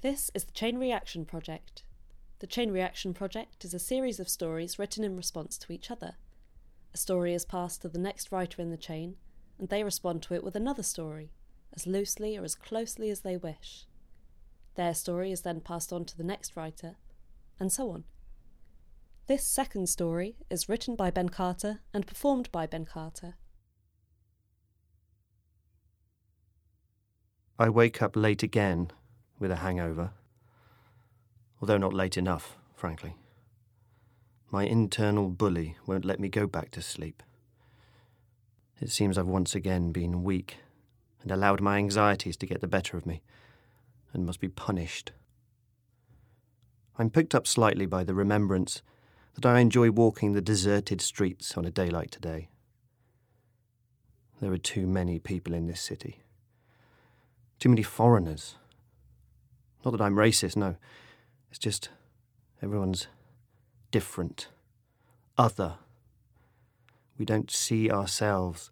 This is the Chain Reaction Project. The Chain Reaction Project is a series of stories written in response to each other. A story is passed to the next writer in the chain, and they respond to it with another story, as loosely or as closely as they wish. Their story is then passed on to the next writer, and so on. This second story is written by Ben Carter and performed by Ben Carter. I wake up late again with a hangover. Although not late enough, frankly. My internal bully won't let me go back to sleep. It seems I've once again been weak and allowed my anxieties to get the better of me and must be punished. I'm picked up slightly by the remembrance that I enjoy walking the deserted streets on a day like today. There are too many people in this city. Too many foreigners. Not that I'm racist, no. It's just everyone's different, other. We don't see ourselves.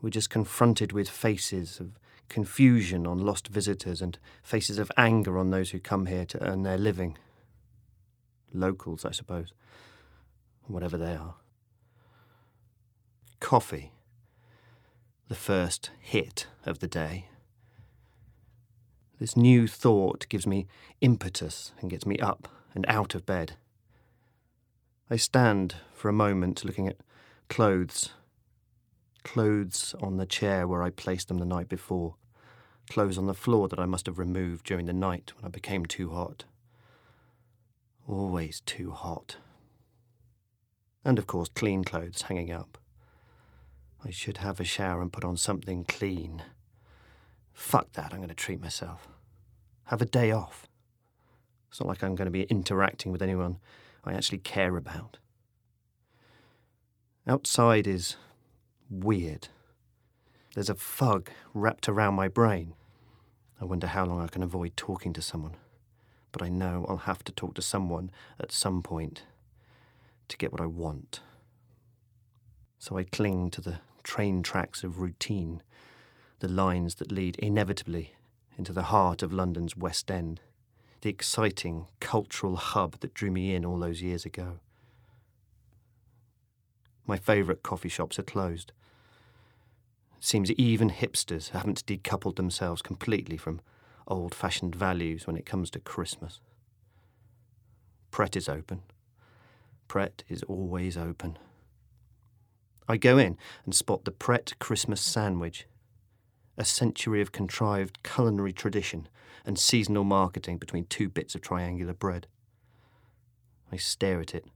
We're just confronted with faces of confusion on lost visitors and faces of anger on those who come here to earn their living. Locals, I suppose, whatever they are. Coffee, the first hit of the day. This new thought gives me impetus and gets me up and out of bed. I stand for a moment looking at clothes. Clothes on the chair where I placed them the night before. Clothes on the floor that I must have removed during the night when I became too hot. Always too hot. And of course, clean clothes hanging up. I should have a shower and put on something clean. Fuck that, I'm going to treat myself. Have a day off. It's not like I'm going to be interacting with anyone I actually care about. Outside is weird. There's a fog wrapped around my brain. I wonder how long I can avoid talking to someone. But I know I'll have to talk to someone at some point to get what I want. So I cling to the train tracks of routine the lines that lead inevitably into the heart of London's West End, the exciting cultural hub that drew me in all those years ago. My favourite coffee shops are closed. It seems even hipsters haven't decoupled themselves completely from old fashioned values when it comes to Christmas. Pret is open. Pret is always open. I go in and spot the Pret Christmas sandwich a century of contrived culinary tradition and seasonal marketing between two bits of triangular bread. I stare at it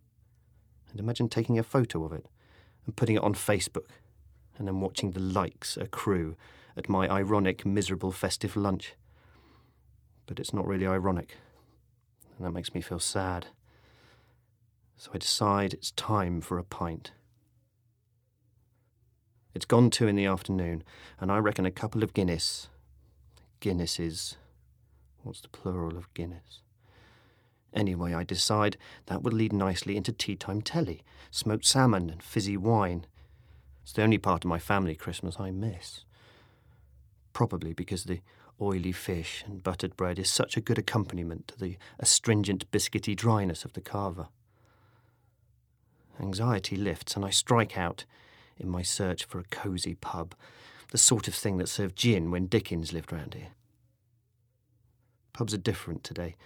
and imagine taking a photo of it and putting it on Facebook and then watching the likes accrue at my ironic, miserable festive lunch. But it's not really ironic, and that makes me feel sad. So I decide it's time for a pint. It's gone two in the afternoon, and I reckon a couple of Guinness. Guinness is. What's the plural of Guinness? Anyway, I decide that would lead nicely into tea time telly, smoked salmon and fizzy wine. It's the only part of my family Christmas I miss. Probably because the oily fish and buttered bread is such a good accompaniment to the astringent biscuity dryness of the cava. Anxiety lifts, and I strike out in my search for a cosy pub, the sort of thing that served gin when Dickens lived round here. Pubs are different today.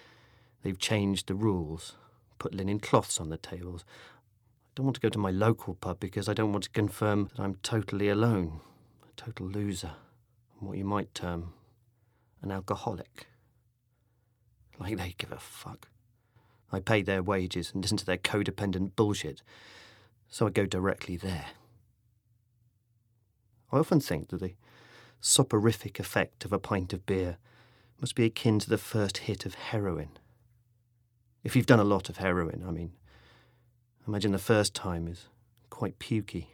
They've changed the rules, put linen cloths on the tables. I don't want to go to my local pub because I don't want to confirm that I'm totally alone, a total loser, what you might term an alcoholic. Like they give a fuck. I pay their wages and listen to their codependent bullshit, so I go directly there. I often think that the soporific effect of a pint of beer must be akin to the first hit of heroin. If you've done a lot of heroin, I mean, imagine the first time is quite pukey.